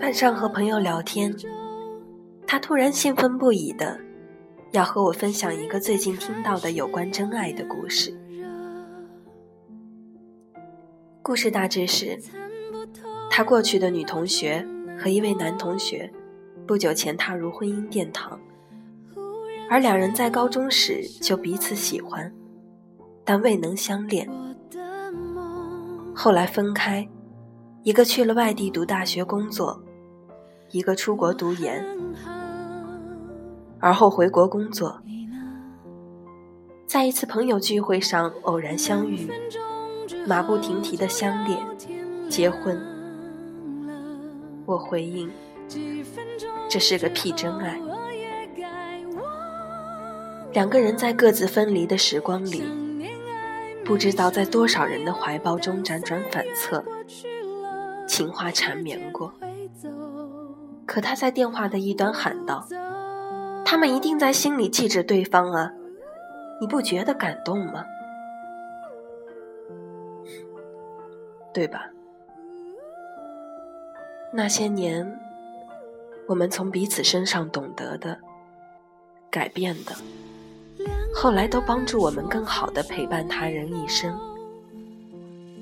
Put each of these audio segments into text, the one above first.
晚上和朋友聊天，他突然兴奋不已的要和我分享一个最近听到的有关真爱的故事。故事大致是，他过去的女同学和一位男同学不久前踏入婚姻殿堂，而两人在高中时就彼此喜欢，但未能相恋。后来分开，一个去了外地读大学工作，一个出国读研，而后回国工作，在一次朋友聚会上偶然相遇。马不停蹄的相恋、结婚，我回应：这是个屁真爱。两个人在各自分离的时光里，不知道在多少人的怀抱中辗转反侧，情话缠绵过。可他在电话的一端喊道：“他们一定在心里记着对方啊，你不觉得感动吗？”对吧？那些年，我们从彼此身上懂得的、改变的，后来都帮助我们更好的陪伴他人一生。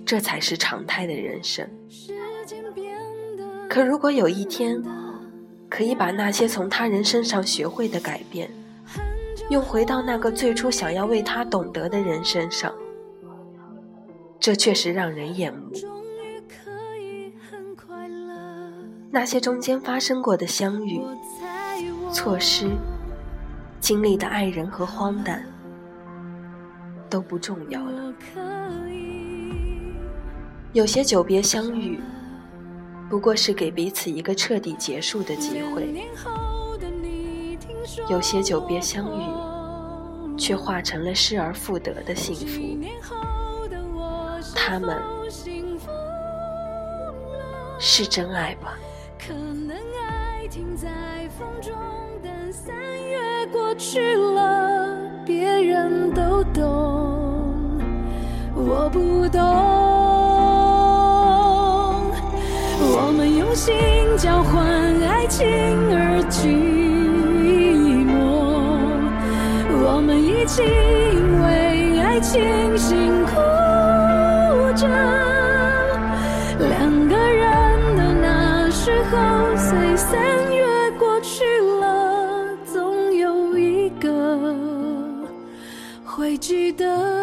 这才是常态的人生。可如果有一天，可以把那些从他人身上学会的改变，用回到那个最初想要为他懂得的人身上。这确实让人厌恶。那些中间发生过的相遇、错失、经历的爱人和荒诞，都不重要了。有些久别相遇，不过是给彼此一个彻底结束的机会；有些久别相遇，却化成了失而复得的幸福。他们是真爱吧？可能爱停在风中，但三月过去了，别人都懂，我不懂。心交换爱情而寂寞，我们一起因为爱情辛苦着。两个人的那时候，随三月过去了，总有一个会记得。